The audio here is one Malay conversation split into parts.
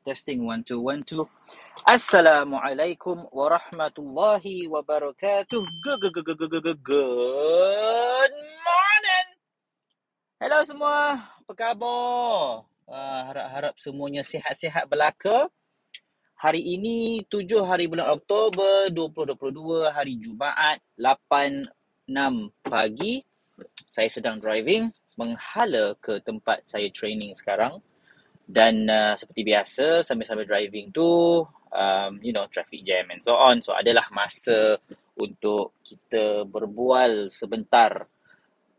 Testing one two one two. Assalamualaikum warahmatullahi wabarakatuh. Good, good, good, good, good, good, good morning. Hello semua. Apa khabar? Uh, harap-harap semuanya sihat-sihat belaka. Hari ini 7 hari bulan Oktober 2022 hari Jumaat 8.6 pagi. Saya sedang driving menghala ke tempat saya training sekarang dan uh, seperti biasa sambil-sambil driving tu um, you know traffic jam and so on. So adalah masa untuk kita berbual sebentar.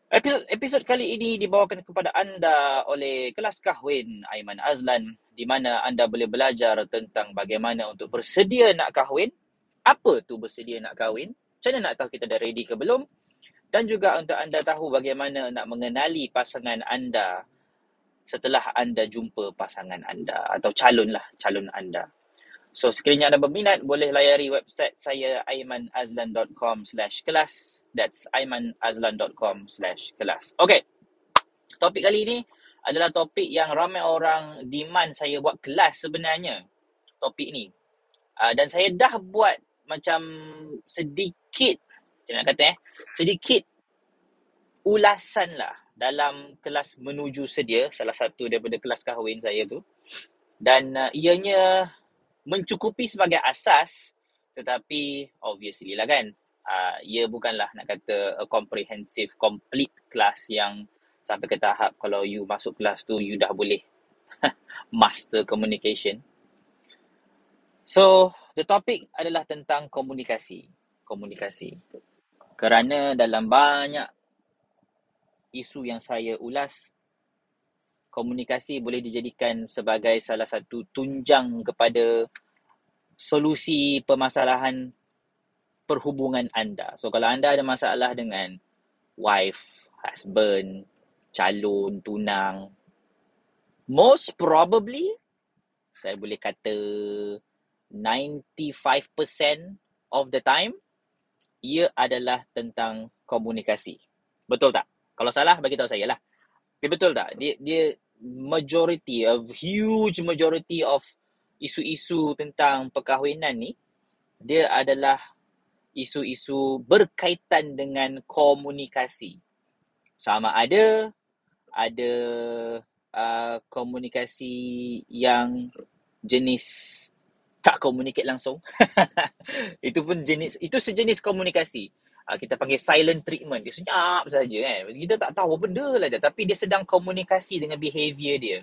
Episod episod kali ini dibawakan kepada anda oleh kelas kahwin Aiman Azlan di mana anda boleh belajar tentang bagaimana untuk bersedia nak kahwin apa tu bersedia nak kahwin macam mana nak tahu kita dah ready ke belum dan juga untuk anda tahu bagaimana nak mengenali pasangan anda setelah anda jumpa pasangan anda atau calon lah calon anda. So sekiranya anda berminat boleh layari website saya aimanazlan.com slash kelas. That's aimanazlan.com slash kelas. Okay. Topik kali ini adalah topik yang ramai orang demand saya buat kelas sebenarnya. Topik ni. Uh, dan saya dah buat macam sedikit, macam nak kata eh, sedikit ulasan lah dalam kelas menuju sedia salah satu daripada kelas kahwin saya tu. Dan uh, ianya mencukupi sebagai asas tetapi obviously lah kan uh, ia bukanlah nak kata a comprehensive complete kelas yang sampai ke tahap kalau you masuk kelas tu you dah boleh master communication. So the topic adalah tentang komunikasi. Komunikasi. Kerana dalam banyak isu yang saya ulas, komunikasi boleh dijadikan sebagai salah satu tunjang kepada solusi permasalahan perhubungan anda. So kalau anda ada masalah dengan wife, husband, calon, tunang, most probably saya boleh kata 95% of the time ia adalah tentang komunikasi. Betul tak? Kalau salah bagi tahu saya lah. Tapi betul tak? Dia dia majority a huge majority of isu-isu tentang perkahwinan ni dia adalah isu-isu berkaitan dengan komunikasi. Sama ada ada uh, komunikasi yang jenis tak komunikasi langsung. itu pun jenis itu sejenis komunikasi uh, kita panggil silent treatment. Dia senyap saja kan. Kita tak tahu benda lah dia. Tapi dia sedang komunikasi dengan behavior dia.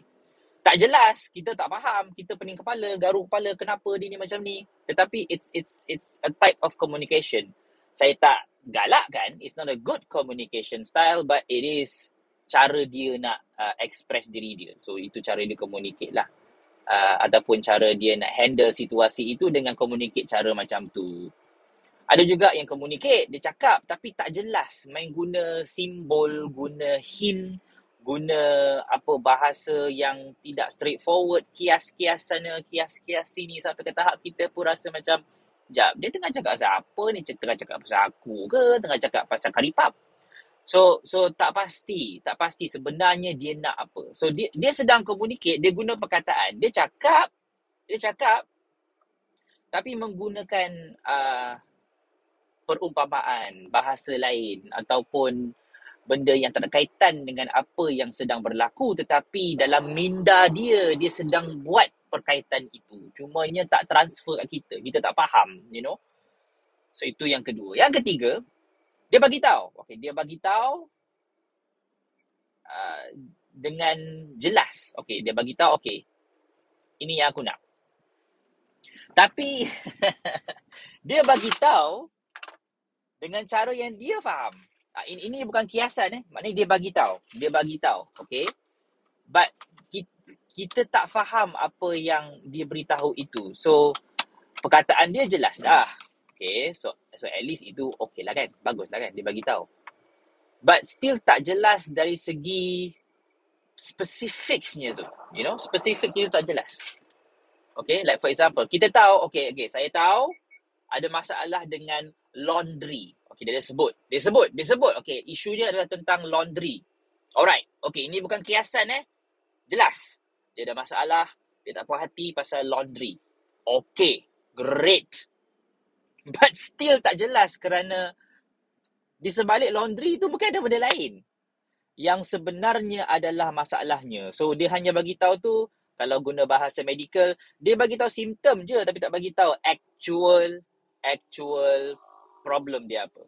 Tak jelas, kita tak faham, kita pening kepala, garuk kepala kenapa dia ni macam ni. Tetapi it's it's it's a type of communication. Saya tak galak kan, it's not a good communication style but it is cara dia nak uh, express diri dia. So itu cara dia communicate lah. Uh, ataupun cara dia nak handle situasi itu dengan communicate cara macam tu. Ada juga yang communicate, dia cakap tapi tak jelas. Main guna simbol, guna hint, guna apa bahasa yang tidak straightforward, kias-kias sana, kias-kias sini sampai ke tahap kita pun rasa macam Sekejap, dia tengah cakap pasal apa ni? Tengah cakap pasal aku ke? Tengah cakap pasal karipap? So, so tak pasti. Tak pasti sebenarnya dia nak apa. So, dia, dia sedang communicate, dia guna perkataan. Dia cakap, dia cakap, tapi menggunakan uh, perumpamaan, bahasa lain ataupun benda yang tak ada kaitan dengan apa yang sedang berlaku tetapi dalam minda dia dia sedang buat perkaitan itu. Cumanya tak transfer kat kita. Kita tak faham you know. So itu yang kedua. Yang ketiga dia bagi tahu. Okey dia bagi tahu uh, dengan jelas. Okey dia bagi tahu okey ini yang aku nak. Tapi dia bagi tahu dengan cara yang dia faham. Ha, ini, ini bukan kiasan eh. Maknanya dia bagi tahu. Dia bagi tahu. Okay. But kita, kita tak faham apa yang dia beritahu itu. So, perkataan dia jelas dah. Okay. So, so at least itu okay lah kan. Bagus lah kan. Dia bagi tahu. But still tak jelas dari segi specificsnya tu. You know, specific itu tak jelas. Okay, like for example, kita tahu, okay, okay, saya tahu ada masalah dengan laundry. Okay, dia sebut. Dia sebut. Dia sebut. Okay, isu dia adalah tentang laundry. Alright. Okay, ini bukan kiasan eh. Jelas. Dia ada masalah Dia tak puas hati pasal laundry. Okay, great. But still tak jelas kerana di sebalik laundry tu bukan ada benda lain. Yang sebenarnya adalah masalahnya. So dia hanya bagi tahu tu kalau guna bahasa medical, dia bagi tahu simptom je tapi tak bagi tahu actual actual problem dia apa.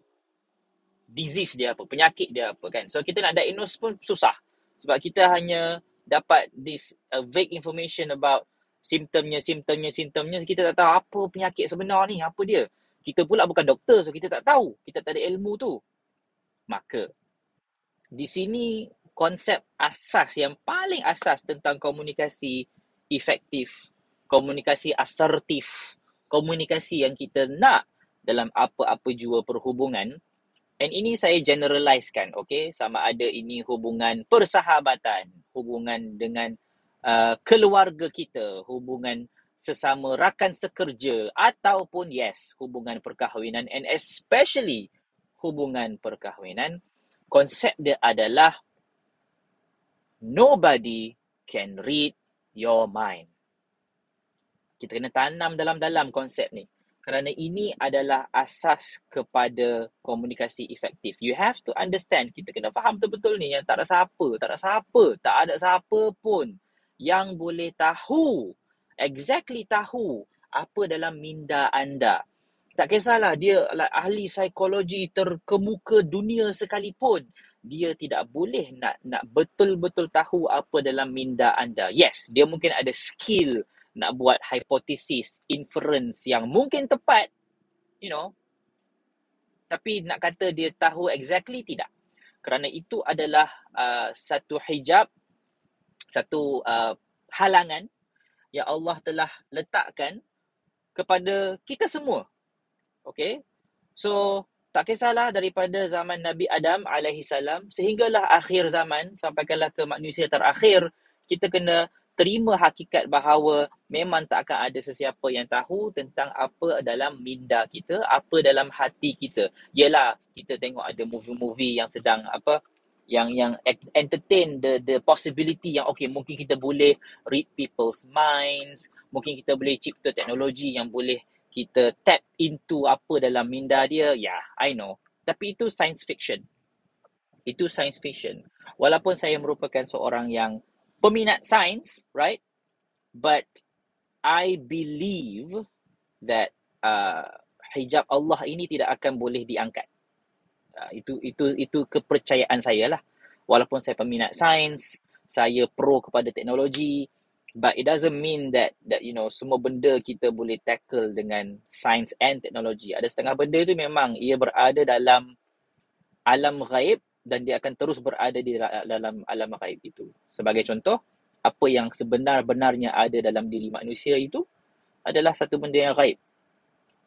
Disease dia apa, penyakit dia apa kan. So kita nak diagnose pun susah. Sebab kita hanya dapat this uh, vague information about simptomnya, simptomnya, simptomnya. Kita tak tahu apa penyakit sebenar ni, apa dia. Kita pula bukan doktor so kita tak tahu. Kita tak ada ilmu tu. Maka di sini konsep asas yang paling asas tentang komunikasi efektif, komunikasi asertif, komunikasi yang kita nak dalam apa-apa jua perhubungan. And ini saya generalizekan, okay? Sama ada ini hubungan persahabatan, hubungan dengan uh, keluarga kita, hubungan sesama rakan sekerja ataupun yes, hubungan perkahwinan and especially hubungan perkahwinan. Konsep dia adalah Nobody can read your mind. Kita kena tanam dalam-dalam konsep ni. Kerana ini adalah asas kepada komunikasi efektif. You have to understand. Kita kena faham betul-betul ni yang tak ada siapa. Tak ada siapa. Tak ada siapa pun yang boleh tahu. Exactly tahu apa dalam minda anda. Tak kisahlah dia ahli psikologi terkemuka dunia sekalipun dia tidak boleh nak nak betul-betul tahu apa dalam minda anda. Yes, dia mungkin ada skill nak buat hipotesis, inference yang mungkin tepat, you know. Tapi nak kata dia tahu exactly tidak. Kerana itu adalah uh, satu hijab, satu uh, halangan yang Allah telah letakkan kepada kita semua. Okay? So, tak kisahlah daripada zaman Nabi Adam alaihi salam sehinggalah akhir zaman sampaikanlah ke manusia terakhir kita kena terima hakikat bahawa memang tak akan ada sesiapa yang tahu tentang apa dalam minda kita, apa dalam hati kita. Yalah, kita tengok ada movie-movie yang sedang apa yang yang entertain the the possibility yang okay mungkin kita boleh read people's minds, mungkin kita boleh cipta teknologi yang boleh kita tap into apa dalam minda dia, yeah, I know. Tapi itu science fiction. Itu science fiction. Walaupun saya merupakan seorang yang peminat sains, right? But I believe that uh, hijab Allah ini tidak akan boleh diangkat. Uh, itu itu itu kepercayaan saya lah. Walaupun saya peminat sains, saya pro kepada teknologi, but it doesn't mean that that you know semua benda kita boleh tackle dengan science and technology ada setengah benda itu memang ia berada dalam alam gaib dan dia akan terus berada di dalam alam gaib itu sebagai contoh apa yang sebenar-benarnya ada dalam diri manusia itu adalah satu benda yang gaib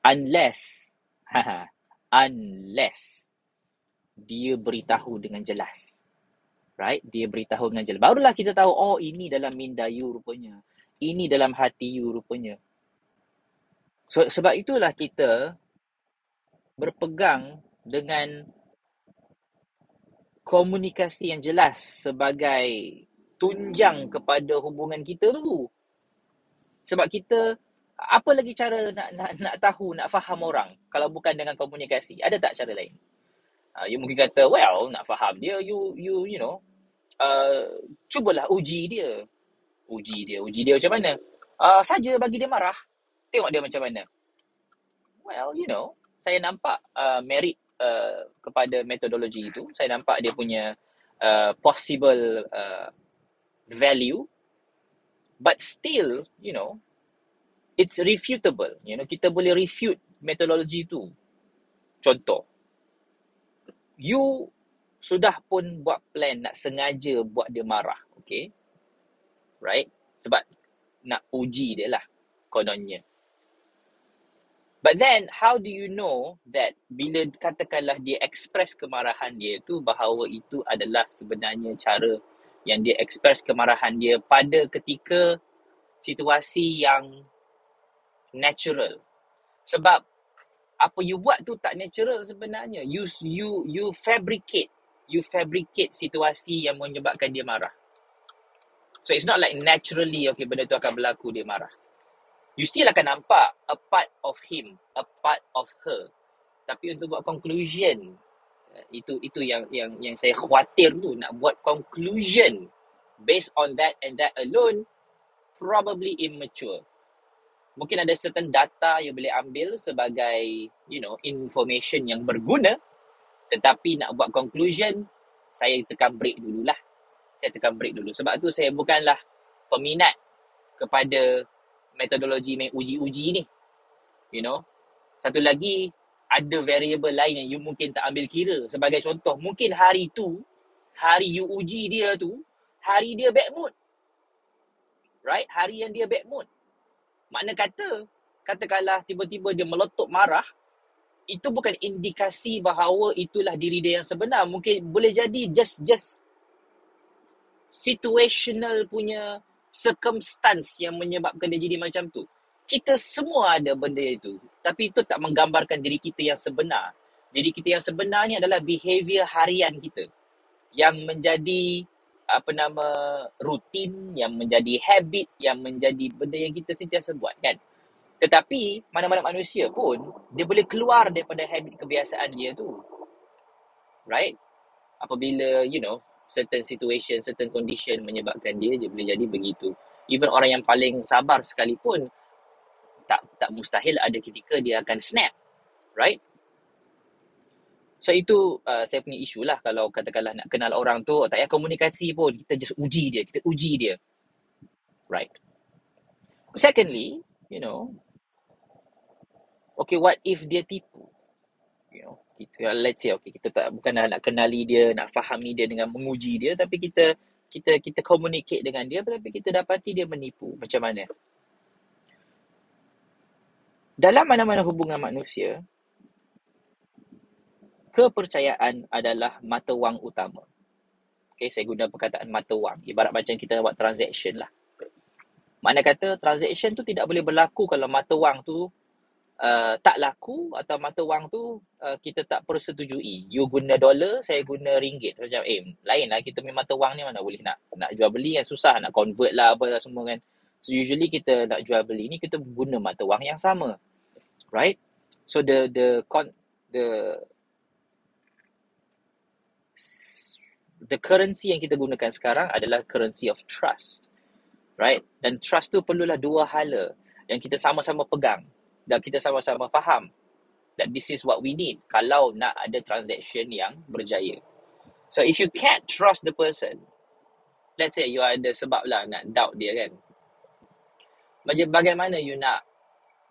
unless unless dia beritahu dengan jelas right? Dia beritahu dengan jelas. Barulah kita tahu, oh ini dalam minda you rupanya. Ini dalam hati you rupanya. So, sebab itulah kita berpegang dengan komunikasi yang jelas sebagai tunjang kepada hubungan kita tu. Sebab kita, apa lagi cara nak, nak, nak tahu, nak faham orang kalau bukan dengan komunikasi? Ada tak cara lain? Uh, you mungkin kata, well, nak faham dia, you, you, you know, uh, cubalah uji dia. Uji dia, uji dia macam mana? Uh, saja bagi dia marah. Tengok dia macam mana. Well, you know, saya nampak uh, merit uh, kepada metodologi itu. Saya nampak dia punya uh, possible uh, value. But still, you know, it's refutable. You know, kita boleh refute metodologi itu. Contoh, you sudah pun buat plan nak sengaja buat dia marah. Okay. Right? Sebab nak uji dia lah kononnya. But then, how do you know that bila katakanlah dia express kemarahan dia tu bahawa itu adalah sebenarnya cara yang dia express kemarahan dia pada ketika situasi yang natural. Sebab apa you buat tu tak natural sebenarnya. You you you fabricate you fabricate situasi yang menyebabkan dia marah. So it's not like naturally okay benda tu akan berlaku dia marah. You still akan nampak a part of him, a part of her. Tapi untuk buat conclusion itu itu yang yang yang saya khawatir tu nak buat conclusion based on that and that alone probably immature. Mungkin ada certain data yang boleh ambil sebagai you know information yang berguna tetapi nak buat conclusion saya tekan break dululah. Saya tekan break dulu sebab tu saya bukanlah peminat kepada metodologi main uji-uji ni. You know. Satu lagi ada variable lain yang you mungkin tak ambil kira. Sebagai contoh, mungkin hari tu, hari you uji dia tu, hari dia bad mood. Right? Hari yang dia bad mood. Makna kata, katakanlah tiba-tiba dia meletup marah, itu bukan indikasi bahawa itulah diri dia yang sebenar. Mungkin boleh jadi just just situational punya circumstance yang menyebabkan dia jadi macam tu. Kita semua ada benda itu. Tapi itu tak menggambarkan diri kita yang sebenar. Diri kita yang sebenar ni adalah behavior harian kita. Yang menjadi apa nama rutin, yang menjadi habit, yang menjadi benda yang kita sentiasa buat kan. Tetapi mana-mana manusia pun dia boleh keluar daripada habit kebiasaan dia tu. Right? Apabila you know certain situation, certain condition menyebabkan dia dia boleh jadi begitu. Even orang yang paling sabar sekalipun tak tak mustahil ada ketika dia akan snap. Right? So itu uh, saya punya isu lah kalau katakanlah nak kenal orang tu tak payah komunikasi pun kita just uji dia, kita uji dia. Right. Secondly, you know, okay what if dia tipu? You know, kita let's say okay kita tak bukan nak kenali dia, nak fahami dia dengan menguji dia tapi kita kita kita communicate dengan dia tapi kita dapati dia menipu. Macam mana? Dalam mana-mana hubungan manusia, kepercayaan adalah mata wang utama. Okay, saya guna perkataan mata wang. Ibarat macam kita buat transaction lah. Mana kata transaction tu tidak boleh berlaku kalau mata wang tu uh, tak laku atau mata wang tu uh, kita tak persetujui. You guna dolar, saya guna ringgit. Macam eh, lain lah kita punya mata wang ni mana boleh nak nak jual beli yang susah. Nak convert lah apa lah semua kan. So usually kita nak jual beli ni kita guna mata wang yang sama. Right? So the the con the the currency yang kita gunakan sekarang adalah currency of trust. Right? Dan trust tu perlulah dua hala yang kita sama-sama pegang dan kita sama-sama faham that this is what we need kalau nak ada transaction yang berjaya. So if you can't trust the person, let's say you ada sebab lah nak doubt dia kan. Macam bagaimana you nak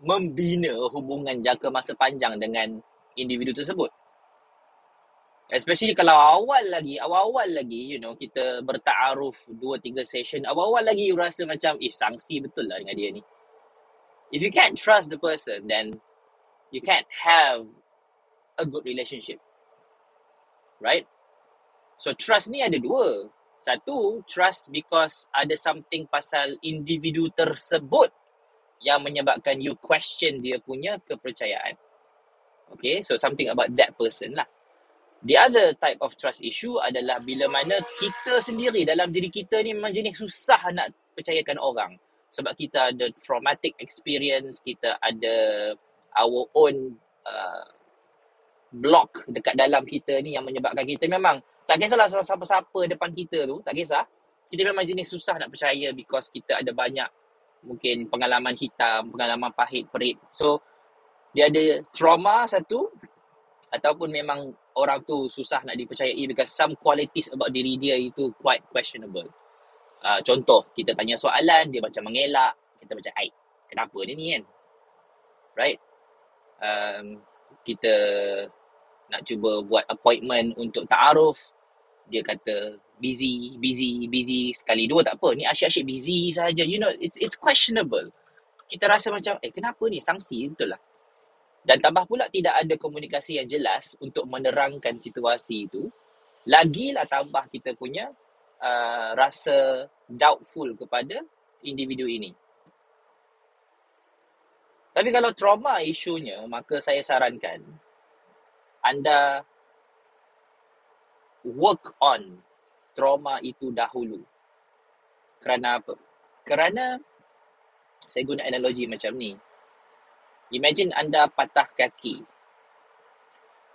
membina hubungan jangka masa panjang dengan individu tersebut? Especially kalau awal lagi, awal-awal lagi, you know, kita bertaaruf dua tiga session, awal-awal lagi you rasa macam, eh, sangsi betul lah dengan dia ni. If you can't trust the person, then you can't have a good relationship. Right? So, trust ni ada dua. Satu, trust because ada something pasal individu tersebut yang menyebabkan you question dia punya kepercayaan. Okay, so something about that person lah. The other type of trust issue adalah bila mana kita sendiri dalam diri kita ni memang jenis susah nak percayakan orang. Sebab kita ada traumatic experience, kita ada our own uh, block dekat dalam kita ni yang menyebabkan kita memang tak kisahlah siapa-siapa depan kita tu, tak kisah. Kita memang jenis susah nak percaya because kita ada banyak mungkin pengalaman hitam, pengalaman pahit, perit. So, dia ada trauma satu ataupun memang orang tu susah nak dipercayai because some qualities about diri dia itu quite questionable. Uh, contoh, kita tanya soalan, dia macam mengelak. Kita macam, ai, kenapa dia ni kan? Right? Um, kita nak cuba buat appointment untuk ta'aruf. Dia kata, busy, busy, busy. Sekali dua tak apa. Ni asyik-asyik busy saja. You know, it's it's questionable. Kita rasa macam, eh kenapa ni? Sangsi, betul lah. Dan tambah pula tidak ada komunikasi yang jelas untuk menerangkan situasi itu. Lagilah tambah kita punya uh, rasa doubtful kepada individu ini. Tapi kalau trauma isunya, maka saya sarankan anda work on trauma itu dahulu. Kerana apa? Kerana saya guna analogi macam ni. Imagine anda patah kaki.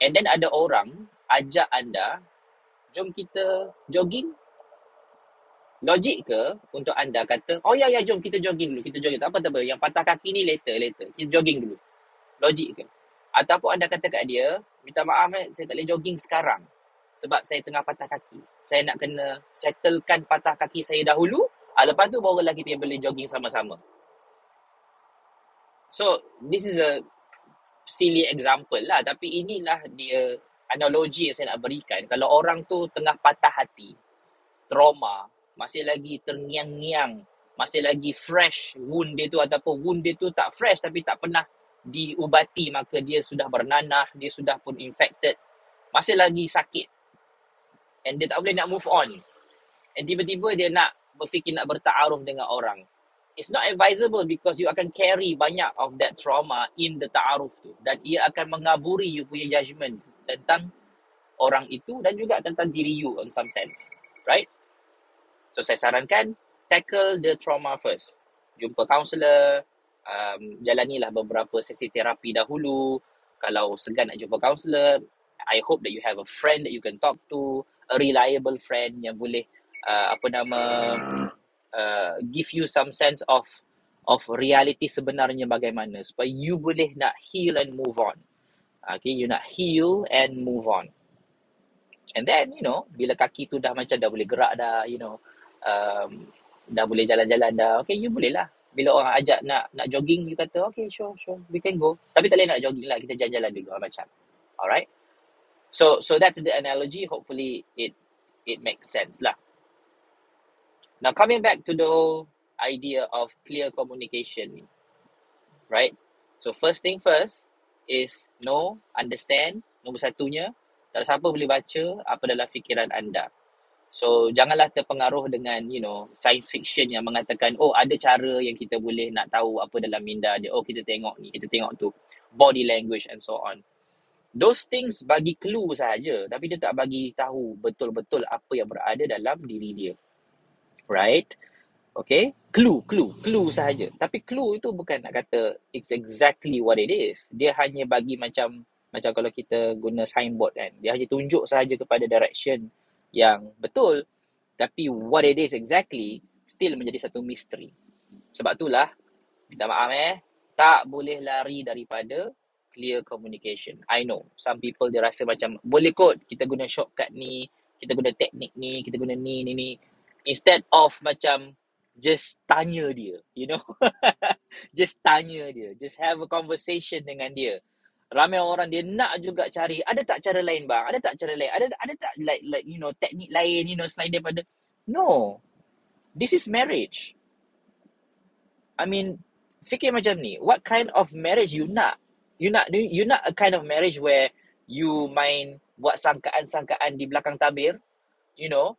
And then ada orang ajak anda, jom kita jogging. Logik ke untuk anda kata, oh ya ya jom kita jogging dulu, kita jogging. Tak apa tak apa, yang patah kaki ni later, later. Kita jogging dulu. Logik ke? Ataupun anda kata kat dia, minta maaf eh, saya tak boleh jogging sekarang. Sebab saya tengah patah kaki. Saya nak kena settlekan patah kaki saya dahulu. Ah, lepas tu barulah kita boleh jogging sama-sama. So, this is a silly example lah. Tapi inilah dia analogi yang saya nak berikan. Kalau orang tu tengah patah hati, trauma, masih lagi terngiang-ngiang, masih lagi fresh wound dia tu ataupun wound dia tu tak fresh tapi tak pernah diubati maka dia sudah bernanah, dia sudah pun infected, masih lagi sakit. And dia tak boleh nak move on. And tiba-tiba dia nak berfikir nak bertaaruf dengan orang. It's not advisable because you akan carry banyak of that trauma in the ta'aruf tu. Dan ia akan mengaburi you punya judgement tentang orang itu dan juga tentang diri you in some sense. Right? So saya sarankan, tackle the trauma first. Jumpa counselor, um, jalanilah beberapa sesi terapi dahulu. Kalau segan nak jumpa kaunselor, I hope that you have a friend that you can talk to, a reliable friend yang boleh uh, apa nama uh, give you some sense of of reality sebenarnya bagaimana supaya you boleh nak heal and move on. Okay, you nak heal and move on. And then, you know, bila kaki tu dah macam dah boleh gerak dah, you know, um, dah boleh jalan-jalan dah, okay, you boleh lah. Bila orang ajak nak nak jogging you kata okay sure sure we can go. Tapi tak boleh nak jogging lah kita jalan-jalan dulu macam alright? So so that's the analogy. Hopefully it it makes sense lah. Now coming back to the whole idea of clear communication right? So first thing first is know understand. Nombor satunya tak siapa boleh baca apa dalam fikiran anda So janganlah terpengaruh dengan you know science fiction yang mengatakan oh ada cara yang kita boleh nak tahu apa dalam minda dia. Oh kita tengok ni, kita tengok tu. Body language and so on. Those things bagi clue sahaja tapi dia tak bagi tahu betul-betul apa yang berada dalam diri dia. Right? Okay? Clue, clue, clue sahaja. Tapi clue itu bukan nak kata it's exactly what it is. Dia hanya bagi macam macam kalau kita guna signboard kan. Dia hanya tunjuk sahaja kepada direction yang betul tapi what it is exactly still menjadi satu misteri. Sebab itulah minta maaf eh tak boleh lari daripada clear communication. I know some people dia rasa macam boleh kot kita guna shortcut ni, kita guna teknik ni, kita guna ni ni ni instead of macam just tanya dia, you know. just tanya dia, just have a conversation dengan dia ramai orang dia nak juga cari. Ada tak cara lain bang? Ada tak cara lain? Ada ada tak like like you know teknik lain you know selain daripada? No. This is marriage. I mean fikir macam ni. What kind of marriage you nak? You nak you nak a kind of marriage where you main buat sangkaan-sangkaan di belakang tabir? You know?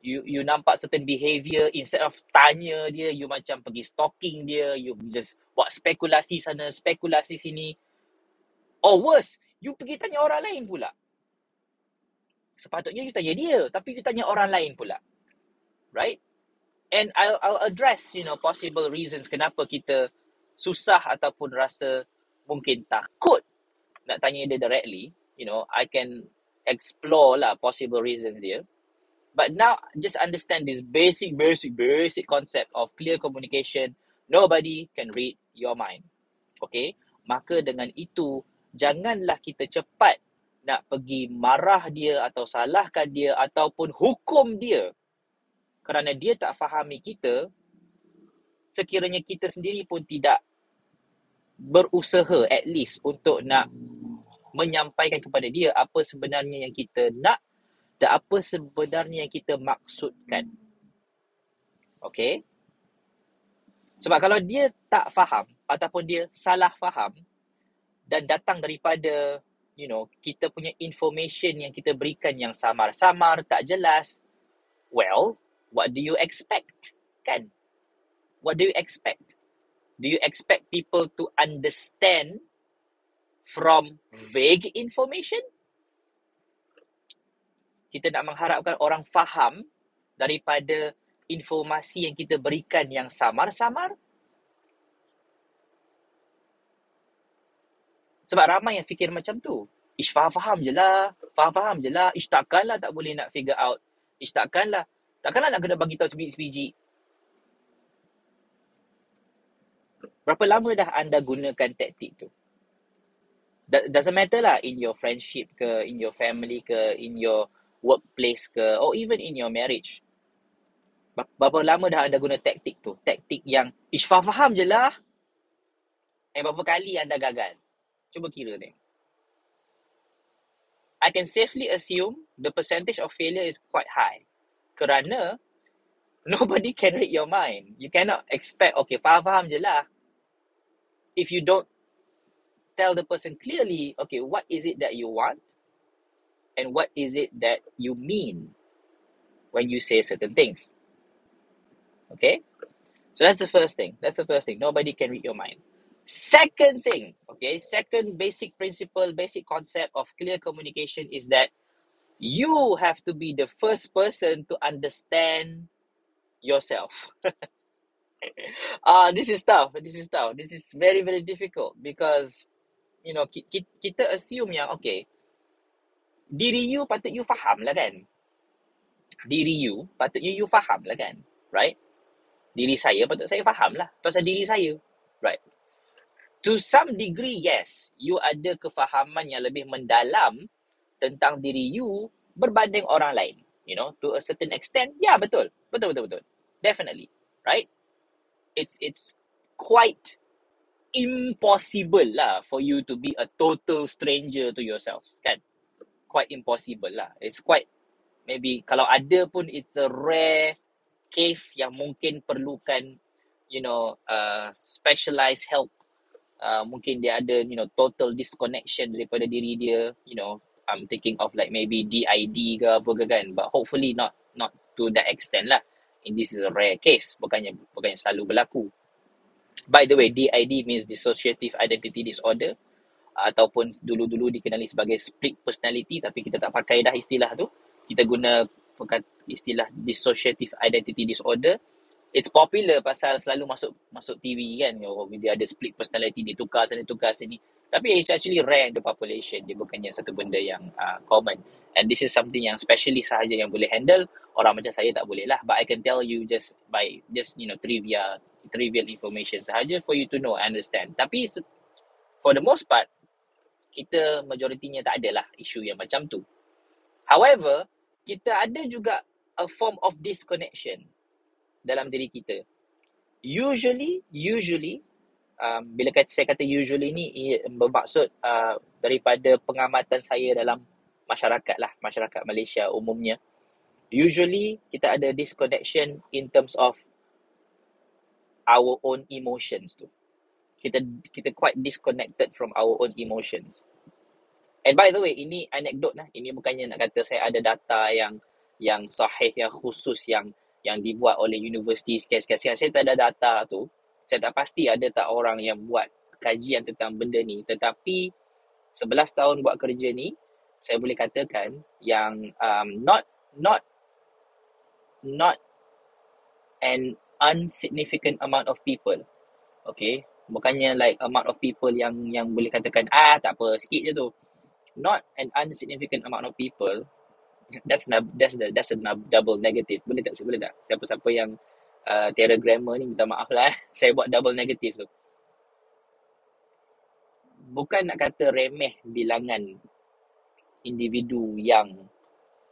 You you nampak certain behavior instead of tanya dia you macam pergi stalking dia you just buat spekulasi sana spekulasi sini Or worse, you pergi tanya orang lain pula. Sepatutnya you tanya dia, tapi you tanya orang lain pula. Right? And I'll I'll address, you know, possible reasons kenapa kita susah ataupun rasa mungkin takut nak tanya dia directly. You know, I can explore lah possible reasons dia. But now, just understand this basic, basic, basic concept of clear communication. Nobody can read your mind. Okay? Maka dengan itu, janganlah kita cepat nak pergi marah dia atau salahkan dia ataupun hukum dia kerana dia tak fahami kita sekiranya kita sendiri pun tidak berusaha at least untuk nak menyampaikan kepada dia apa sebenarnya yang kita nak dan apa sebenarnya yang kita maksudkan. Okay? Sebab kalau dia tak faham ataupun dia salah faham, dan datang daripada you know kita punya information yang kita berikan yang samar-samar tak jelas. Well what do you expect? Kan? What do you expect? Do you expect people to understand from vague information? Kita nak mengharapkan orang faham daripada informasi yang kita berikan yang samar-samar? Sebab ramai yang fikir macam tu. Ish, faham-faham je lah. Faham-faham je lah. Ish, takkanlah tak boleh nak figure out. Ish, takkanlah. Takkanlah nak kena bagi tahu sebiji-sebiji. Berapa lama dah anda gunakan taktik tu? Doesn't matter lah in your friendship ke, in your family ke, in your workplace ke, or even in your marriage. Berapa lama dah anda guna taktik tu? Taktik yang, ish, faham-faham je lah. Eh, berapa kali anda gagal? Cuba kira ni. I can safely assume the percentage of failure is quite high. Kerana nobody can read your mind. You cannot expect, okay, faham-faham je lah. If you don't tell the person clearly, okay, what is it that you want? And what is it that you mean when you say certain things? Okay? So that's the first thing. That's the first thing. Nobody can read your mind. Second thing, okay, second basic principle, basic concept of clear communication is that you have to be the first person to understand yourself. Uh, this is tough. This is tough. This is very very difficult because you know kita assume yang okay, diri you patut you faham lah kan. Diri you patut you you faham lah kan, right? Diri saya patut saya faham lah pasal diri saya, right? To some degree yes you ada kefahaman yang lebih mendalam tentang diri you berbanding orang lain. You know to a certain extent yeah, betul. Betul betul betul. Definitely right? It's it's quite impossible lah for you to be a total stranger to yourself kan? Quite impossible lah. It's quite maybe kalau ada pun it's a rare case yang mungkin perlukan you know uh, specialized help uh, mungkin dia ada you know total disconnection daripada diri dia you know I'm thinking of like maybe DID ke apa ke kan. But hopefully not not to that extent lah. In this is a rare case bukannya bukannya selalu berlaku. By the way DID means dissociative identity disorder ataupun dulu-dulu dikenali sebagai split personality tapi kita tak pakai dah istilah tu. Kita guna istilah dissociative identity disorder it's popular pasal selalu masuk masuk TV kan. Oh, dia ada split personality dia tukar sana tukar sini. Tapi it's actually rare in the population. Dia bukannya satu benda yang uh, common. And this is something yang specialist sahaja yang boleh handle. Orang macam saya tak boleh lah. But I can tell you just by just you know trivia trivial information sahaja for you to know and understand. Tapi for the most part kita majoritinya tak ada lah isu yang macam tu. However kita ada juga a form of disconnection dalam diri kita. Usually, usually, um, bila kata, saya kata usually ni bermaksud uh, daripada pengamatan saya dalam masyarakat lah, masyarakat Malaysia umumnya. Usually, kita ada disconnection in terms of our own emotions tu. Kita kita quite disconnected from our own emotions. And by the way, ini anekdot lah. Ini bukannya nak kata saya ada data yang yang sahih, yang khusus, yang yang dibuat oleh universiti sekian-sekian. Saya tak ada data tu. Saya tak pasti ada tak orang yang buat kajian tentang benda ni. Tetapi 11 tahun buat kerja ni, saya boleh katakan yang um, not not not an unsignificant amount of people. Okay. Bukannya like amount of people yang yang boleh katakan ah tak apa sikit je tu. Not an unsignificant amount of people that's that's the that's a double negative. Boleh tak boleh tak? Siapa-siapa yang uh, tiada grammar ni minta maaf lah eh. saya buat double negative tu. Bukan nak kata remeh bilangan individu yang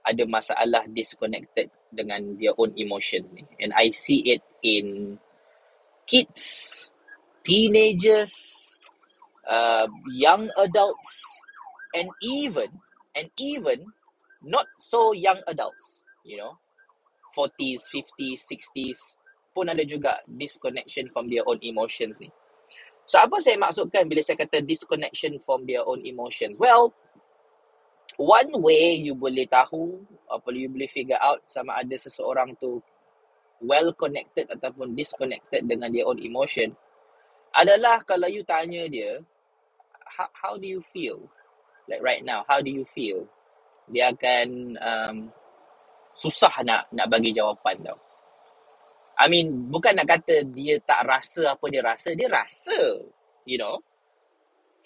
ada masalah disconnected dengan their own emotion ni. And I see it in kids teenagers uh, young adults and even and even not so young adults, you know, 40s, 50s, 60s pun ada juga disconnection from their own emotions ni. So apa saya maksudkan bila saya kata disconnection from their own emotions? Well, one way you boleh tahu apa you boleh figure out sama ada seseorang tu well connected ataupun disconnected dengan their own emotion adalah kalau you tanya dia how, how do you feel like right now how do you feel dia akan um, susah nak nak bagi jawapan tau. I mean, bukan nak kata dia tak rasa apa dia rasa. Dia rasa, you know.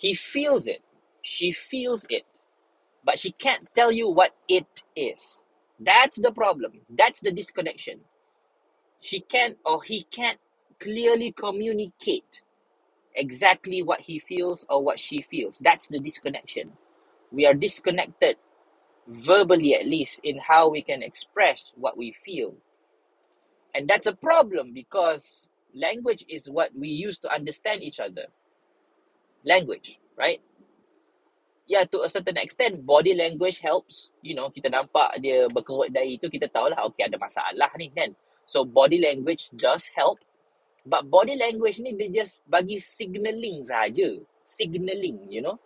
He feels it. She feels it. But she can't tell you what it is. That's the problem. That's the disconnection. She can't or he can't clearly communicate exactly what he feels or what she feels. That's the disconnection. We are disconnected verbally, at least, in how we can express what we feel. And that's a problem because language is what we use to understand each other. Language, right? Yeah, to a certain extent, body language helps. You know, kita nampak dia berkerut dahi tu, kita tahu lah, okay, ada masalah ni kan. So, body language does help. But body language ni, dia just bagi signaling saja. Signaling, you know.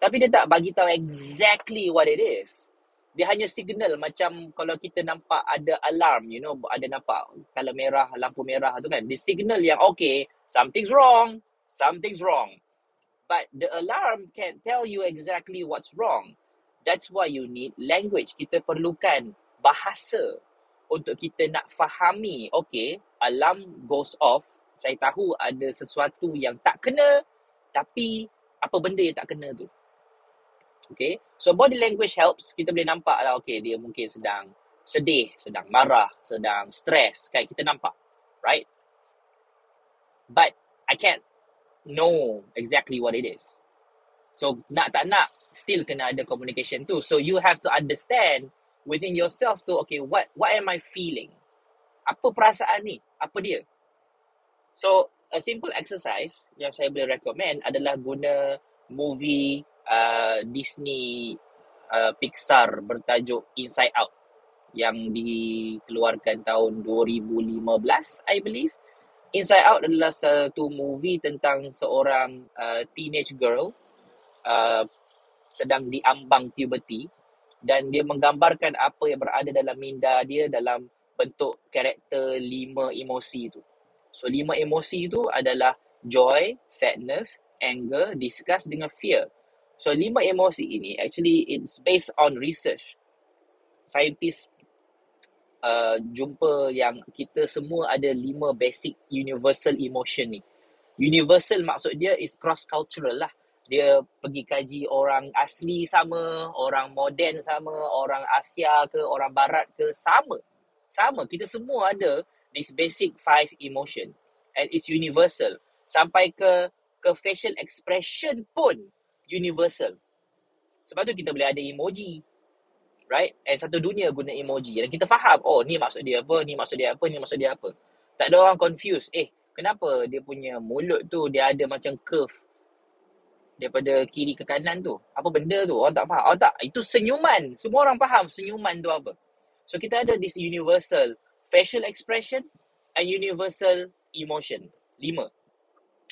Tapi dia tak bagi tahu exactly what it is dia hanya signal macam kalau kita nampak ada alarm you know ada nampak kalau merah lampu merah tu kan. The signal yang okay something's wrong something's wrong. But the alarm can tell you exactly what's wrong. That's why you need language. Kita perlukan bahasa untuk kita nak fahami okay alarm goes off. Saya tahu ada sesuatu yang tak kena tapi apa benda yang tak kena tu Okay. So body language helps. Kita boleh nampak lah. Okay. Dia mungkin sedang sedih. Sedang marah. Sedang stress. Kan. Kita nampak. Right. But I can't know exactly what it is. So nak tak nak. Still kena ada communication tu. So you have to understand within yourself tu. Okay. What what am I feeling? Apa perasaan ni? Apa dia? So a simple exercise yang saya boleh recommend adalah guna movie uh, Disney uh, Pixar bertajuk Inside Out yang dikeluarkan tahun 2015 I believe Inside Out adalah satu movie tentang seorang uh, teenage girl uh, sedang diambang puberty dan dia menggambarkan apa yang berada dalam minda dia dalam bentuk karakter lima emosi itu. So lima emosi itu adalah joy, sadness, anger, disgust dengan fear. So lima emosi ini actually it's based on research. Scientists uh, jumpa yang kita semua ada lima basic universal emotion ni. Universal maksud dia is cross cultural lah. Dia pergi kaji orang asli sama, orang moden sama, orang Asia ke, orang Barat ke, sama. Sama, kita semua ada this basic five emotion. And it's universal. Sampai ke ke facial expression pun universal. Sebab tu kita boleh ada emoji. Right? And satu dunia guna emoji. Dan kita faham, oh ni maksud dia apa, ni maksud dia apa, ni maksud dia apa. Tak ada orang confuse. Eh, kenapa dia punya mulut tu dia ada macam curve daripada kiri ke kanan tu? Apa benda tu? Orang tak faham. Oh tak, itu senyuman. Semua orang faham senyuman tu apa. So kita ada this universal facial expression and universal emotion. Lima.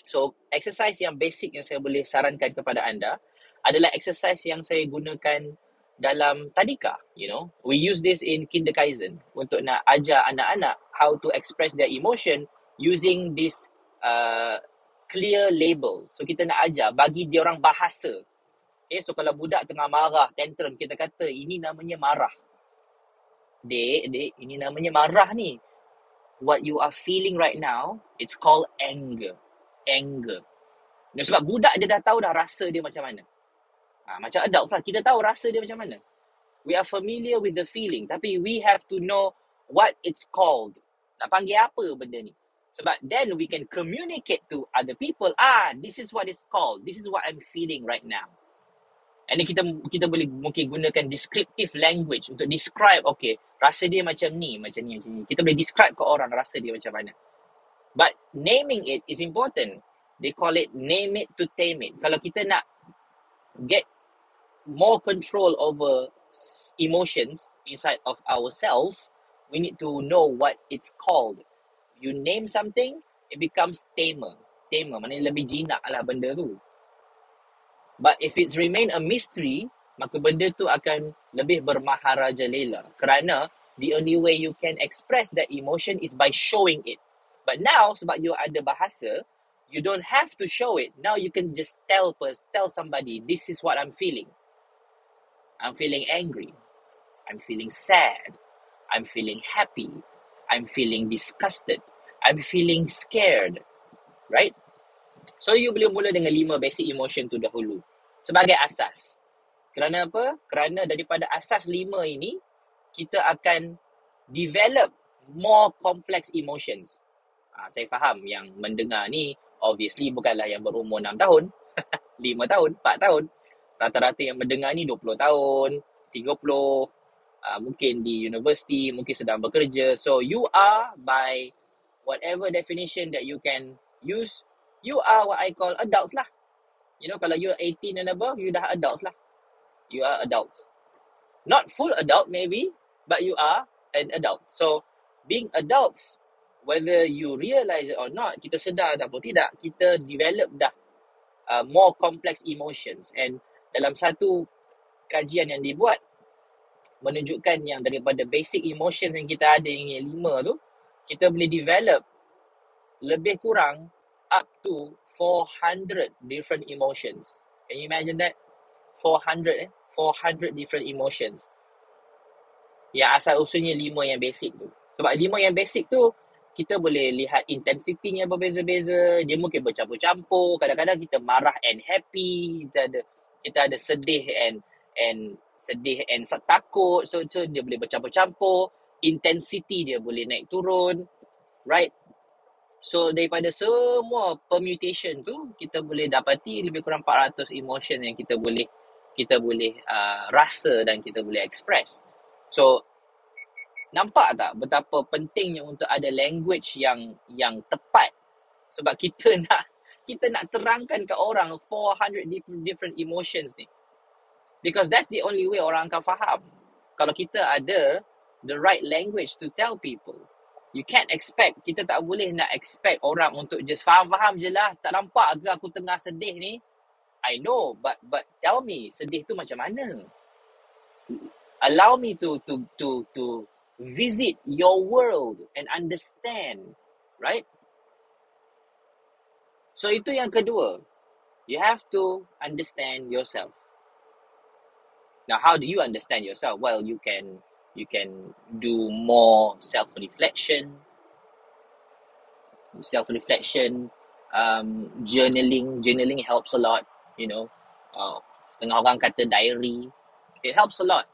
So, exercise yang basic yang saya boleh sarankan kepada anda adalah exercise yang saya gunakan dalam tadika, you know. We use this in kindergarten untuk nak ajar anak-anak how to express their emotion using this uh, clear label. So, kita nak ajar bagi dia orang bahasa. Okay, so kalau budak tengah marah, tantrum, kita kata ini namanya marah. Dek, dek, ini namanya marah ni. What you are feeling right now, it's called anger anger. Dan sebab budak dia dah tahu dah rasa dia macam mana. Ha, macam adult lah, kita tahu rasa dia macam mana. We are familiar with the feeling. Tapi we have to know what it's called. Nak panggil apa benda ni. Sebab then we can communicate to other people. Ah, this is what it's called. This is what I'm feeling right now. And then kita kita boleh mungkin gunakan descriptive language untuk describe, okay, rasa dia macam ni, macam ni, macam ni. Kita boleh describe ke orang rasa dia macam mana. But naming it is important. They call it name it to tame it. Kalau kita nak get more control over emotions inside of ourselves, we need to know what it's called. You name something, it becomes tamer. Tamer, maknanya lebih jinak lah benda tu. But if it's remain a mystery, maka benda tu akan lebih bermaharaja lela. Kerana the only way you can express that emotion is by showing it. But now sebab you ada bahasa, you don't have to show it. Now you can just tell first, tell somebody, this is what I'm feeling. I'm feeling angry. I'm feeling sad. I'm feeling happy. I'm feeling disgusted. I'm feeling scared. Right? So you boleh mula dengan lima basic emotion tu dahulu. Sebagai asas. Kerana apa? Kerana daripada asas lima ini, kita akan develop more complex emotions. Ha, saya faham yang mendengar ni obviously bukanlah yang berumur 6 tahun, 5 tahun, 4 tahun. Rata-rata yang mendengar ni 20 tahun, 30, uh, mungkin di universiti, mungkin sedang bekerja. So you are by whatever definition that you can use, you are what I call adults lah. You know, kalau you're 18 and above, you dah adults lah. You are adults. Not full adult maybe, but you are an adult. So, being adults whether you realize it or not, kita sedar ataupun tidak, kita develop dah uh, more complex emotions. And dalam satu kajian yang dibuat, menunjukkan yang daripada basic emotions yang kita ada yang lima tu, kita boleh develop lebih kurang up to 400 different emotions. Can you imagine that? 400 eh? 400 different emotions. Yang asal usulnya lima yang basic tu. Sebab lima yang basic tu, kita boleh lihat intensitinya berbeza-beza. Dia mungkin bercampur-campur. Kadang-kadang kita marah and happy. Kita ada kita ada sedih and and sedih and takut. So, so dia boleh bercampur-campur. Intensity dia boleh naik turun. Right? So daripada semua permutation tu kita boleh dapati lebih kurang 400 emotion yang kita boleh kita boleh uh, rasa dan kita boleh express. So nampak tak betapa pentingnya untuk ada language yang yang tepat? Sebab kita nak kita nak terangkan ke orang 400 different, different emotions ni. Because that's the only way orang akan faham. Kalau kita ada the right language to tell people you can't expect kita tak boleh nak expect orang untuk just faham-faham je lah. Tak nampak ke aku tengah sedih ni? I know but but tell me sedih tu macam mana? Allow me to to to to visit your world and understand, right? So itu yang kedua. You have to understand yourself. Now, how do you understand yourself? Well, you can you can do more self reflection, self reflection, um, journaling. Journaling helps a lot. You know, uh, setengah orang kata diary. It helps a lot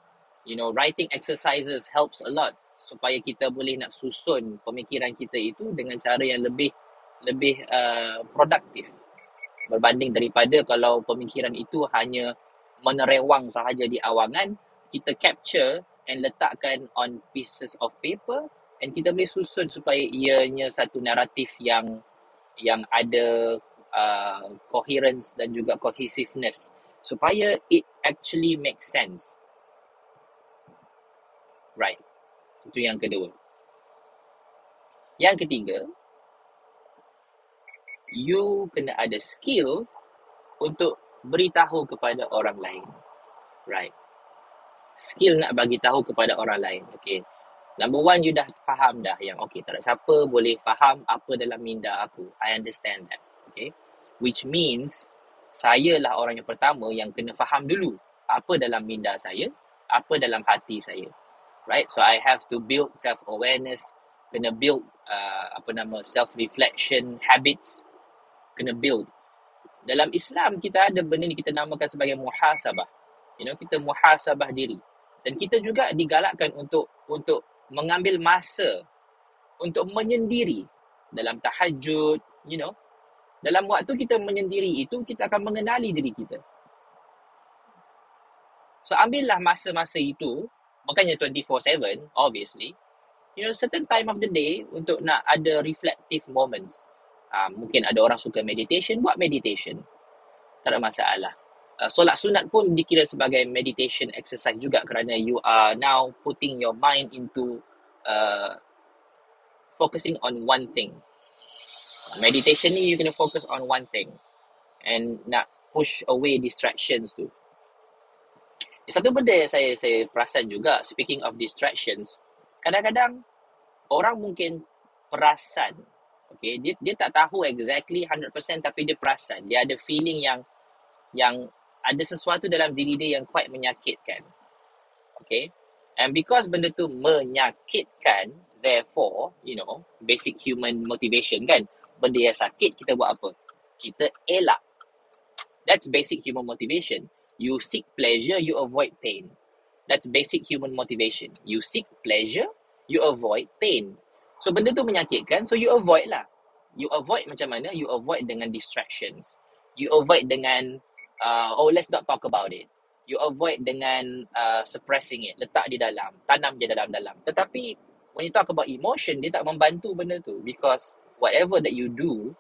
you know writing exercises helps a lot supaya kita boleh nak susun pemikiran kita itu dengan cara yang lebih lebih uh, produktif. Berbanding daripada kalau pemikiran itu hanya menerewang sahaja di awangan kita capture and letakkan on pieces of paper and kita boleh susun supaya ianya satu naratif yang yang ada uh, coherence dan juga cohesiveness. Supaya it actually makes sense right. Itu yang kedua. Yang ketiga, you kena ada skill untuk beritahu kepada orang lain. Right. Skill nak bagi tahu kepada orang lain. Okay. Number one, you dah faham dah yang okay, tak ada siapa boleh faham apa dalam minda aku. I understand that. Okay. Which means, saya lah orang yang pertama yang kena faham dulu apa dalam minda saya, apa dalam hati saya right? So I have to build self awareness, kena build uh, apa nama self reflection habits, kena build. Dalam Islam kita ada benda ni kita namakan sebagai muhasabah. You know, kita muhasabah diri. Dan kita juga digalakkan untuk untuk mengambil masa untuk menyendiri dalam tahajud, you know. Dalam waktu kita menyendiri itu, kita akan mengenali diri kita. So, ambillah masa-masa itu Makanya 24-7, obviously. You know, certain time of the day untuk nak ada reflective moments. Uh, mungkin ada orang suka meditation, buat meditation. Tak ada masalah. Uh, solat sunat pun dikira sebagai meditation exercise juga kerana you are now putting your mind into uh, focusing on one thing. Meditation ni you kena focus on one thing. And nak push away distractions tu. Satu benda yang saya saya perasan juga speaking of distractions, kadang-kadang orang mungkin perasan okay dia dia tak tahu exactly 100% tapi dia perasan, dia ada feeling yang yang ada sesuatu dalam diri dia yang quite menyakitkan. Okay? And because benda tu menyakitkan, therefore you know basic human motivation kan benda yang sakit kita buat apa kita elak that's basic human motivation you seek pleasure you avoid pain. That's basic human motivation. You seek pleasure you avoid pain. So benda tu menyakitkan so you avoid lah. You avoid macam mana? You avoid dengan distractions. You avoid dengan uh, oh let's not talk about it. You avoid dengan uh, suppressing it. Letak di dalam tanam je dalam-dalam. Tetapi when you talk about emotion dia tak membantu benda tu. Because whatever that you do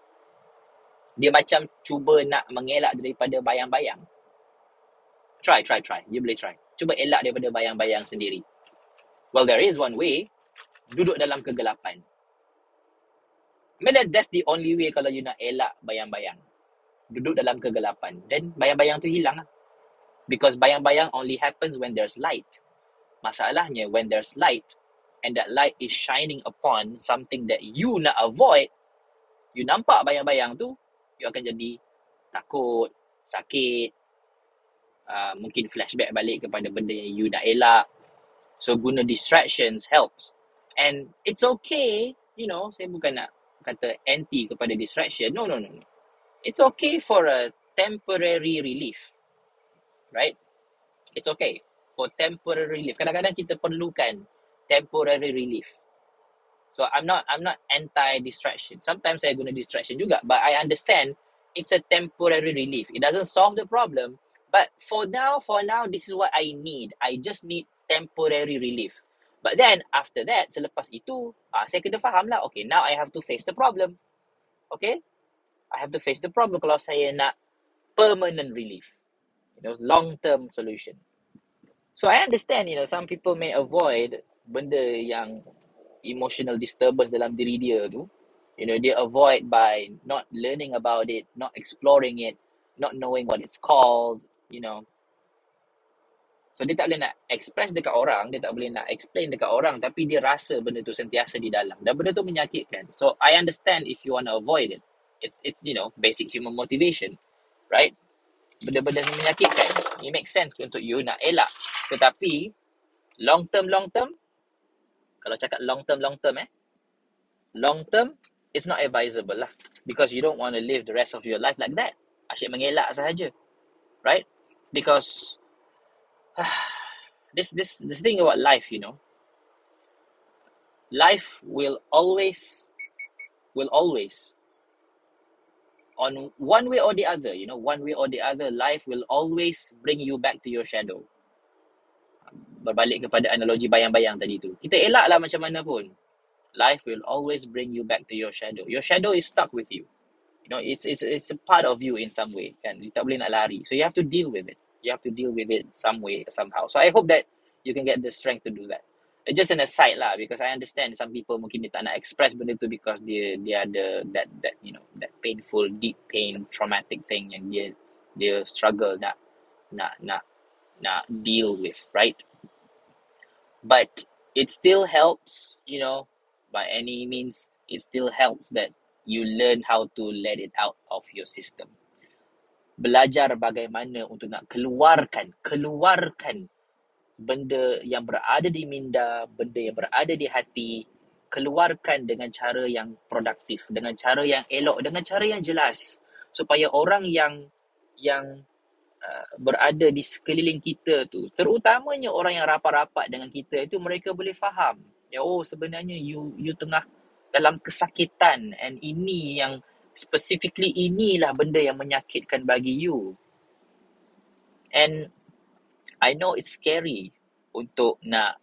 dia macam cuba nak mengelak daripada bayang-bayang try try try. You boleh try. Cuba elak daripada bayang-bayang sendiri. Well there is one way. Duduk dalam kegelapan. I mean that, that's the only way kalau you nak elak bayang-bayang. Duduk dalam kegelapan. Then bayang-bayang tu hilang lah. Because bayang-bayang only happens when there's light. Masalahnya when there's light and that light is shining upon something that you nak avoid, you nampak bayang-bayang tu, you akan jadi takut, sakit, uh, mungkin flashback balik kepada benda yang you nak elak. So guna distractions helps. And it's okay, you know, saya bukan nak kata anti kepada distraction. No, no, no. It's okay for a temporary relief right? It's okay for temporary relief. Kadang-kadang kita perlukan temporary relief. So I'm not I'm not anti distraction. Sometimes saya guna distraction juga, but I understand it's a temporary relief. It doesn't solve the problem, but for now, for now, this is what I need. I just need temporary relief. But then after that, selepas itu, ah, saya kena faham lah. Okay, now I have to face the problem. Okay, I have to face the problem kalau saya nak permanent relief you know, long-term solution. So I understand, you know, some people may avoid benda yang emotional disturbance dalam diri dia tu. You know, they avoid by not learning about it, not exploring it, not knowing what it's called, you know. So dia tak boleh nak express dekat orang, dia tak boleh nak explain dekat orang tapi dia rasa benda tu sentiasa di dalam. Dan benda tu menyakitkan. So I understand if you want to avoid it. It's it's you know, basic human motivation, right? benda-benda yang menyakitkan. It makes sense untuk you nak elak. Tetapi, long term, long term, kalau cakap long term, long term eh, long term, it's not advisable lah. Because you don't want to live the rest of your life like that. Asyik mengelak sahaja. Right? Because, this, this, this thing about life, you know, life will always, will always on one way or the other, you know, one way or the other, life will always bring you back to your shadow. Berbalik kepada analogi bayang-bayang tadi tu. Kita elaklah macam mana pun. Life will always bring you back to your shadow. Your shadow is stuck with you. You know, it's it's it's a part of you in some way. Kan? You tak boleh nak lari. So you have to deal with it. You have to deal with it some way, somehow. So I hope that you can get the strength to do that. Just an aside lah because I understand some people mungkin dia tak nak express benda tu because dia dia ada that that you know that painful deep pain traumatic thing yang dia dia struggle nak nak nak nak deal with right? But it still helps you know by any means it still helps that you learn how to let it out of your system belajar bagaimana untuk nak keluarkan keluarkan benda yang berada di minda, benda yang berada di hati, keluarkan dengan cara yang produktif, dengan cara yang elok, dengan cara yang jelas supaya orang yang yang uh, berada di sekeliling kita tu, terutamanya orang yang rapat-rapat dengan kita itu mereka boleh faham. Ya oh sebenarnya you you tengah dalam kesakitan and ini yang specifically inilah benda yang menyakitkan bagi you. And I know it's scary untuk nak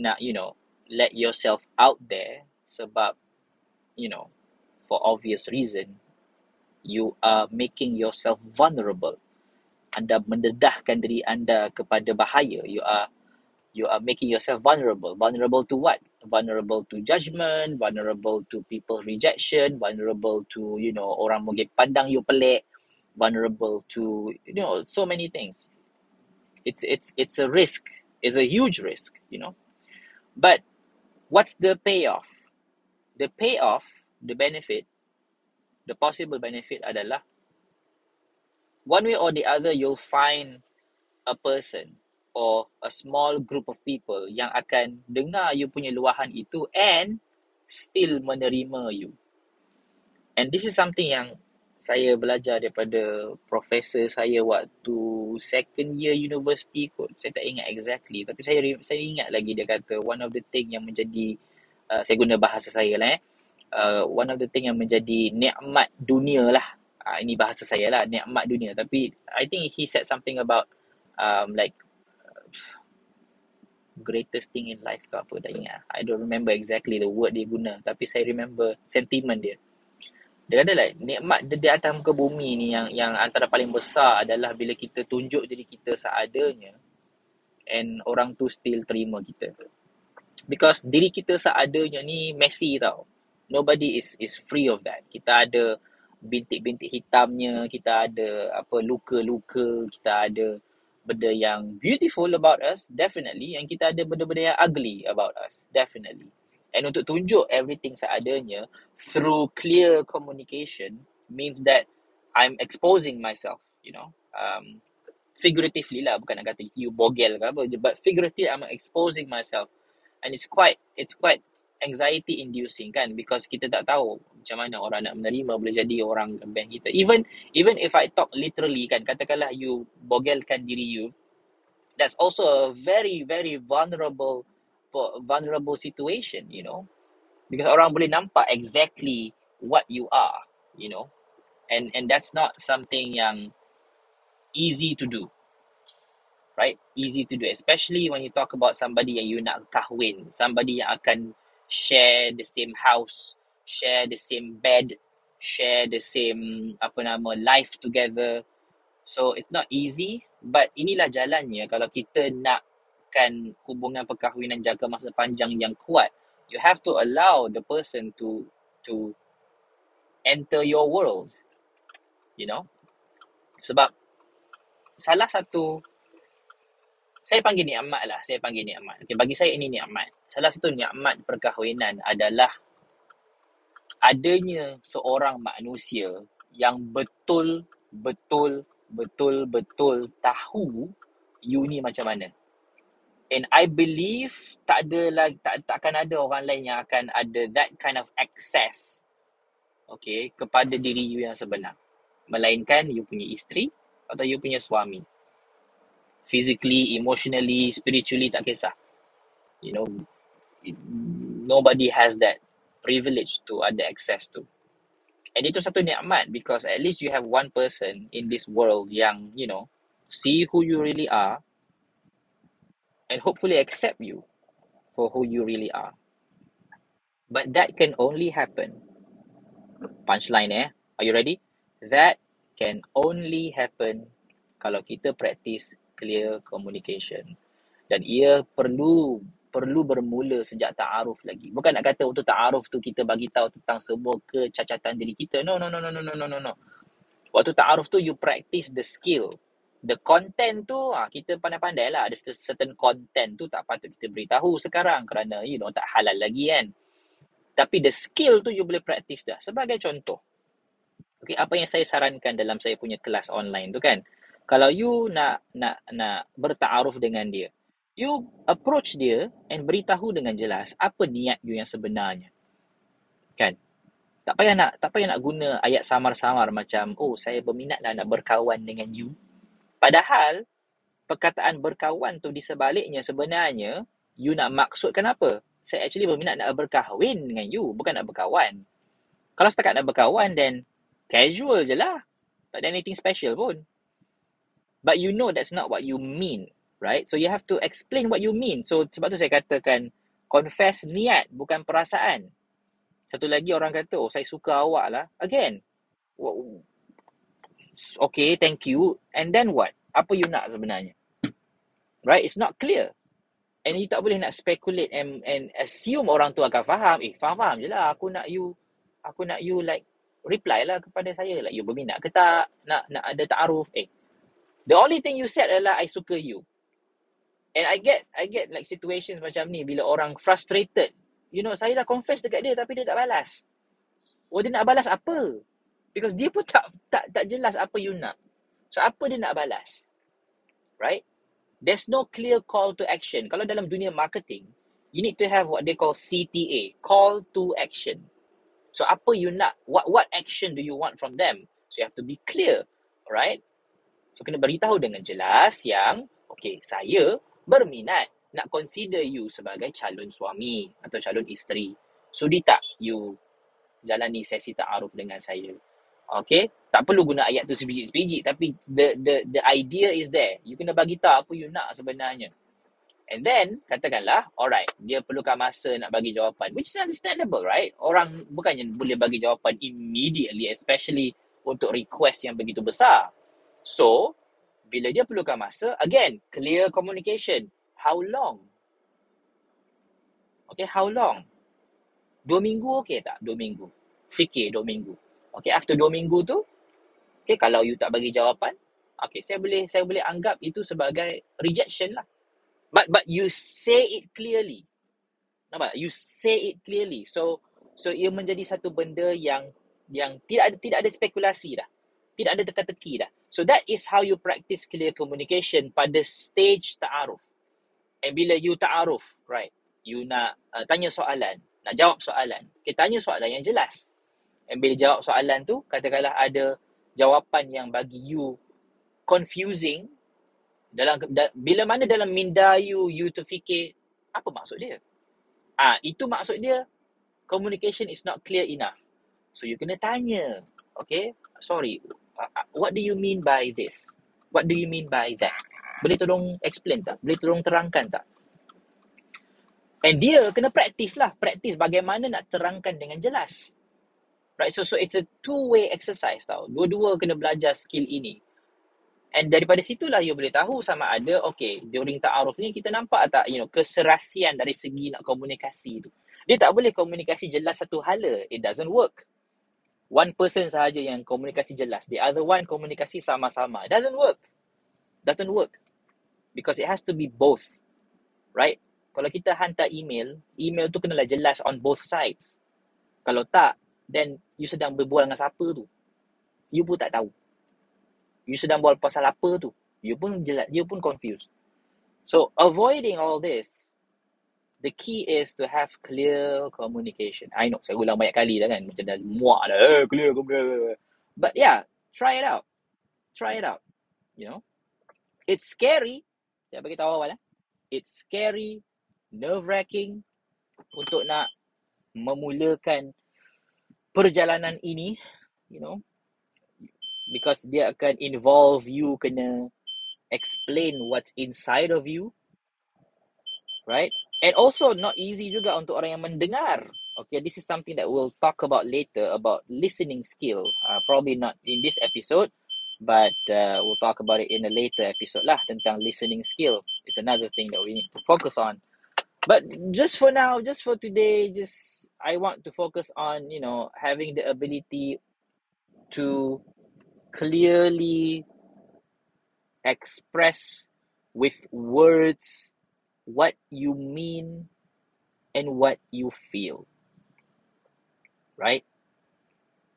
nak you know let yourself out there sebab you know for obvious reason you are making yourself vulnerable. Anda mendedahkan diri anda kepada bahaya. You are you are making yourself vulnerable. Vulnerable to what vulnerable to judgment vulnerable to people rejection vulnerable to you know orang mungkin pandang you pelik vulnerable to you know so many things. It's it's it's a risk. It's a huge risk you know. But what's the payoff? The payoff the benefit the possible benefit adalah one way or the other you'll find a person or a small group of people yang akan dengar you punya luahan itu and still menerima you. And this is something yang saya belajar daripada profesor saya waktu second year university kot. Saya tak ingat exactly. Tapi saya saya ingat lagi dia kata one of the thing yang menjadi, uh, saya guna bahasa saya lah eh. Uh, one of the thing yang menjadi nikmat dunia lah. Uh, ini bahasa saya lah, nikmat dunia. Tapi I think he said something about um, like greatest thing in life ke apa tak ingat. I don't remember exactly the word dia guna. Tapi saya remember sentiment dia dia ada like nikmat di atas muka bumi ni yang yang antara paling besar adalah bila kita tunjuk diri kita seadanya and orang tu still terima kita because diri kita seadanya ni messy tau nobody is is free of that kita ada bintik-bintik hitamnya kita ada apa luka-luka kita ada benda yang beautiful about us definitely and kita ada benda-benda yang ugly about us definitely And untuk tunjuk everything seadanya through clear communication means that I'm exposing myself, you know. Um, figuratively lah, bukan nak kata you bogel ke apa, but figuratively I'm exposing myself. And it's quite, it's quite anxiety inducing kan because kita tak tahu macam mana orang nak menerima boleh jadi orang band kita even even if i talk literally kan katakanlah you bogelkan diri you that's also a very very vulnerable vulnerable situation, you know. Because orang boleh nampak exactly what you are, you know. And and that's not something yang easy to do. Right? Easy to do. Especially when you talk about somebody yang you nak kahwin. Somebody yang akan share the same house, share the same bed, share the same apa nama life together. So it's not easy, but inilah jalannya kalau kita nak menciptakan hubungan perkahwinan jangka masa panjang yang kuat, you have to allow the person to to enter your world. You know? Sebab salah satu saya panggil nikmat lah, saya panggil nikmat. Okay, bagi saya ini nikmat. Salah satu nikmat perkahwinan adalah adanya seorang manusia yang betul betul betul betul tahu you ni macam mana. And I believe tak ada lagi tak tak akan ada orang lain yang akan ada that kind of access okay kepada diri you yang sebenar. Melainkan you punya isteri atau you punya suami. Physically, emotionally, spiritually tak kisah. You know, nobody has that privilege to ada access to. And itu satu nikmat because at least you have one person in this world yang, you know, see who you really are and hopefully accept you for who you really are. But that can only happen. Punchline eh. Are you ready? That can only happen kalau kita practice clear communication. Dan ia perlu perlu bermula sejak ta'aruf lagi. Bukan nak kata untuk ta'aruf tu kita bagi tahu tentang semua kecacatan diri kita. No, no, no, no, no, no, no, no. Waktu ta'aruf tu you practice the skill the content tu ha, kita pandai-pandai lah ada certain content tu tak patut kita beritahu sekarang kerana you know tak halal lagi kan tapi the skill tu you boleh practice dah sebagai contoh okay, apa yang saya sarankan dalam saya punya kelas online tu kan kalau you nak nak nak bertaaruf dengan dia you approach dia and beritahu dengan jelas apa niat you yang sebenarnya kan tak payah nak tak payah nak guna ayat samar-samar macam oh saya berminat lah nak berkawan dengan you Padahal perkataan berkawan tu di sebaliknya sebenarnya you nak maksudkan apa? Saya actually berminat nak berkahwin dengan you, bukan nak berkawan. Kalau setakat nak berkawan then casual je lah. Tak ada anything special pun. But you know that's not what you mean, right? So you have to explain what you mean. So sebab tu saya katakan confess niat bukan perasaan. Satu lagi orang kata, oh saya suka awak lah. Again, okay, thank you. And then what? Apa you nak sebenarnya? Right? It's not clear. And you tak boleh nak speculate and, and assume orang tu akan faham. Eh, faham-faham je lah. Aku nak you, aku nak you like reply lah kepada saya. Like you berminat ke tak? Nak, nak ada ta'aruf? Eh, the only thing you said adalah I suka you. And I get, I get like situations macam ni bila orang frustrated. You know, saya dah confess dekat dia tapi dia tak balas. Oh, dia nak balas apa? Because dia pun tak tak tak jelas apa you nak. So apa dia nak balas? right? There's no clear call to action. Kalau dalam dunia marketing, you need to have what they call CTA, call to action. So apa you nak, what what action do you want from them? So you have to be clear, alright? So kena beritahu dengan jelas yang, okay, saya berminat nak consider you sebagai calon suami atau calon isteri. Sudi tak you jalani sesi ta'aruf dengan saya? Okay, tak perlu guna ayat tu sebiji-sebiji tapi the the the idea is there. You kena bagi tahu apa you nak sebenarnya. And then, katakanlah, alright, dia perlukan masa nak bagi jawapan. Which is understandable, right? Orang bukannya boleh bagi jawapan immediately, especially untuk request yang begitu besar. So, bila dia perlukan masa, again, clear communication. How long? Okay, how long? Dua minggu okay tak? Dua minggu. Fikir dua minggu. Okay, after dua minggu tu, okay, kalau you tak bagi jawapan, okay, saya boleh saya boleh anggap itu sebagai rejection lah. But but you say it clearly. Nampak? You say it clearly. So so ia menjadi satu benda yang yang tidak ada tidak ada spekulasi dah. Tidak ada teka-teki dah. So that is how you practice clear communication pada stage ta'aruf. And bila you ta'aruf, right? You nak uh, tanya soalan, nak jawab soalan. Okay, tanya soalan yang jelas. And bila jawab soalan tu, katakanlah ada jawapan yang bagi you confusing, dalam da, bila mana dalam minda you you terfikir apa maksud dia ah itu maksud dia communication is not clear enough so you kena tanya okay sorry what do you mean by this? What do you mean by that? Boleh tolong explain tak? Boleh tolong terangkan tak? And dia kena practice lah. Practice bagaimana nak terangkan dengan jelas. Right so so it's a two way exercise tau. Dua-dua kena belajar skill ini. And daripada situlah you boleh tahu sama ada, okay, during ta'aruf ni kita nampak tak, you know, keserasian dari segi nak komunikasi tu. Dia tak boleh komunikasi jelas satu hala. It doesn't work. One person sahaja yang komunikasi jelas. The other one komunikasi sama-sama. It doesn't work. Doesn't work. Because it has to be both. Right? Kalau kita hantar email, email tu kenalah jelas on both sides. Kalau tak, then you sedang berbual dengan siapa tu. You pun tak tahu you sedang buat pasal apa tu you pun jelas you pun confused so avoiding all this the key is to have clear communication. I know saya ulang banyak kali dah kan macam dah muak dah eh, clear communication but yeah try it out. Try it out you know? It's scary. Saya bagi tahu awal eh. It's scary nerve wracking untuk nak memulakan perjalanan ini you know? Because dia akan involve you kena explain what's inside of you right and also not easy juga untuk orang yang mendengar. Okay this is something that we'll talk about later about listening skill. Uh, probably not in this episode but uh, we'll talk about it in a later episode lah tentang listening skill. It's another thing that we need to focus on. But just for now just for today just i want to focus on you know having the ability to clearly express with words what you mean and what you feel. Right?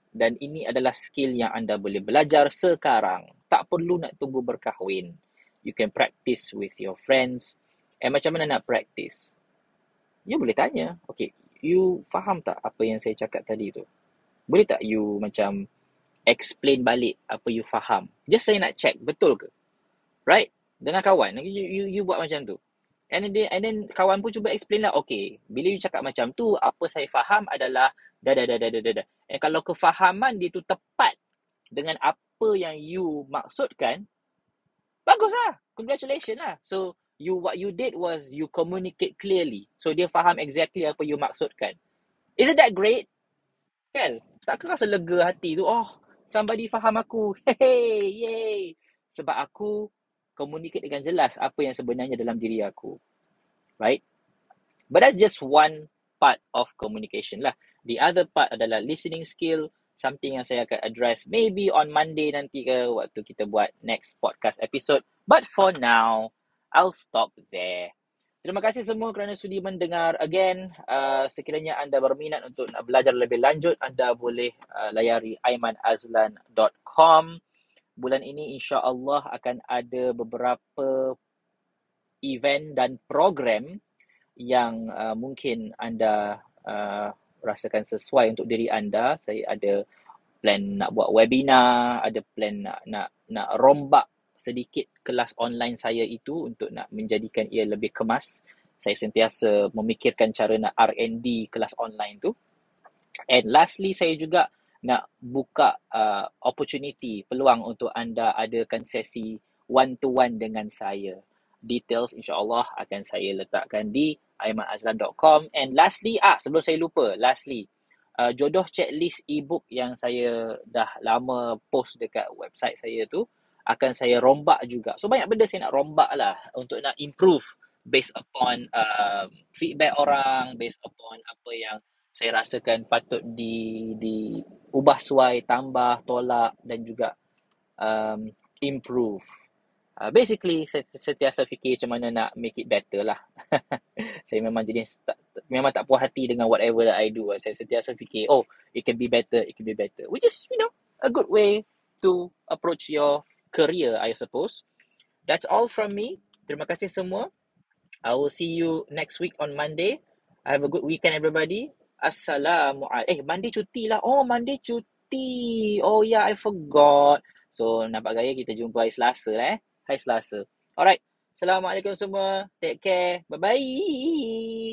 Dan ini adalah skill yang anda boleh belajar sekarang. Tak perlu nak tunggu berkahwin. You can practice with your friends. Eh macam mana nak practice? You boleh tanya. Okay, you faham tak apa yang saya cakap tadi tu? Boleh tak you macam explain balik apa you faham. Just saya nak check betul ke? Right? Dengan kawan you you, you buat macam tu. And then and then kawan pun cuba explain lah okay, bila you cakap macam tu apa saya faham adalah dah dah dah dah dah dah. And kalau kefahaman dia tu tepat dengan apa yang you maksudkan baguslah. Congratulations lah. So you what you did was you communicate clearly. So dia faham exactly apa you maksudkan. Isn't that great? Kan? Tak rasa lega hati tu. Oh, somebody faham aku. Hey, yay. Sebab aku communicate dengan jelas apa yang sebenarnya dalam diri aku. Right? But that's just one part of communication lah. The other part adalah listening skill. Something yang saya akan address maybe on Monday nanti ke waktu kita buat next podcast episode. But for now, I'll stop there. Terima kasih semua kerana sudi mendengar again. Uh, sekiranya anda berminat untuk belajar lebih lanjut, anda boleh uh, layari aimanazlan.com. Bulan ini insya Allah akan ada beberapa event dan program yang uh, mungkin anda uh, rasakan sesuai untuk diri anda. Saya ada plan nak buat webinar, ada plan nak nak nak rombak sedikit kelas online saya itu untuk nak menjadikan ia lebih kemas. Saya sentiasa memikirkan cara nak R&D kelas online tu. And lastly, saya juga nak buka uh, opportunity, peluang untuk anda adakan sesi one-to-one dengan saya. Details insyaAllah akan saya letakkan di aimanazlan.com. And lastly, ah sebelum saya lupa, lastly, uh, jodoh checklist ebook yang saya dah lama post dekat website saya tu, akan saya rombak juga. So banyak benda saya nak rombak lah untuk nak improve based upon uh, feedback orang, based upon apa yang saya rasakan patut di di ubah suai, tambah, tolak dan juga um, improve. Uh, basically, saya sentiasa fikir macam mana nak make it better lah. saya memang jenis tak, memang tak puas hati dengan whatever that I do. Saya sentiasa fikir, oh, it can be better, it can be better. Which is, you know, a good way to approach your career, I suppose. That's all from me. Terima kasih semua. I will see you next week on Monday. Have a good weekend, everybody. Assalamualaikum. Eh, Monday cuti lah. Oh, Monday cuti. Oh, yeah, I forgot. So, nampak gaya kita jumpa hari Selasa eh. Hari Selasa. Alright. Assalamualaikum semua. Take care. Bye-bye.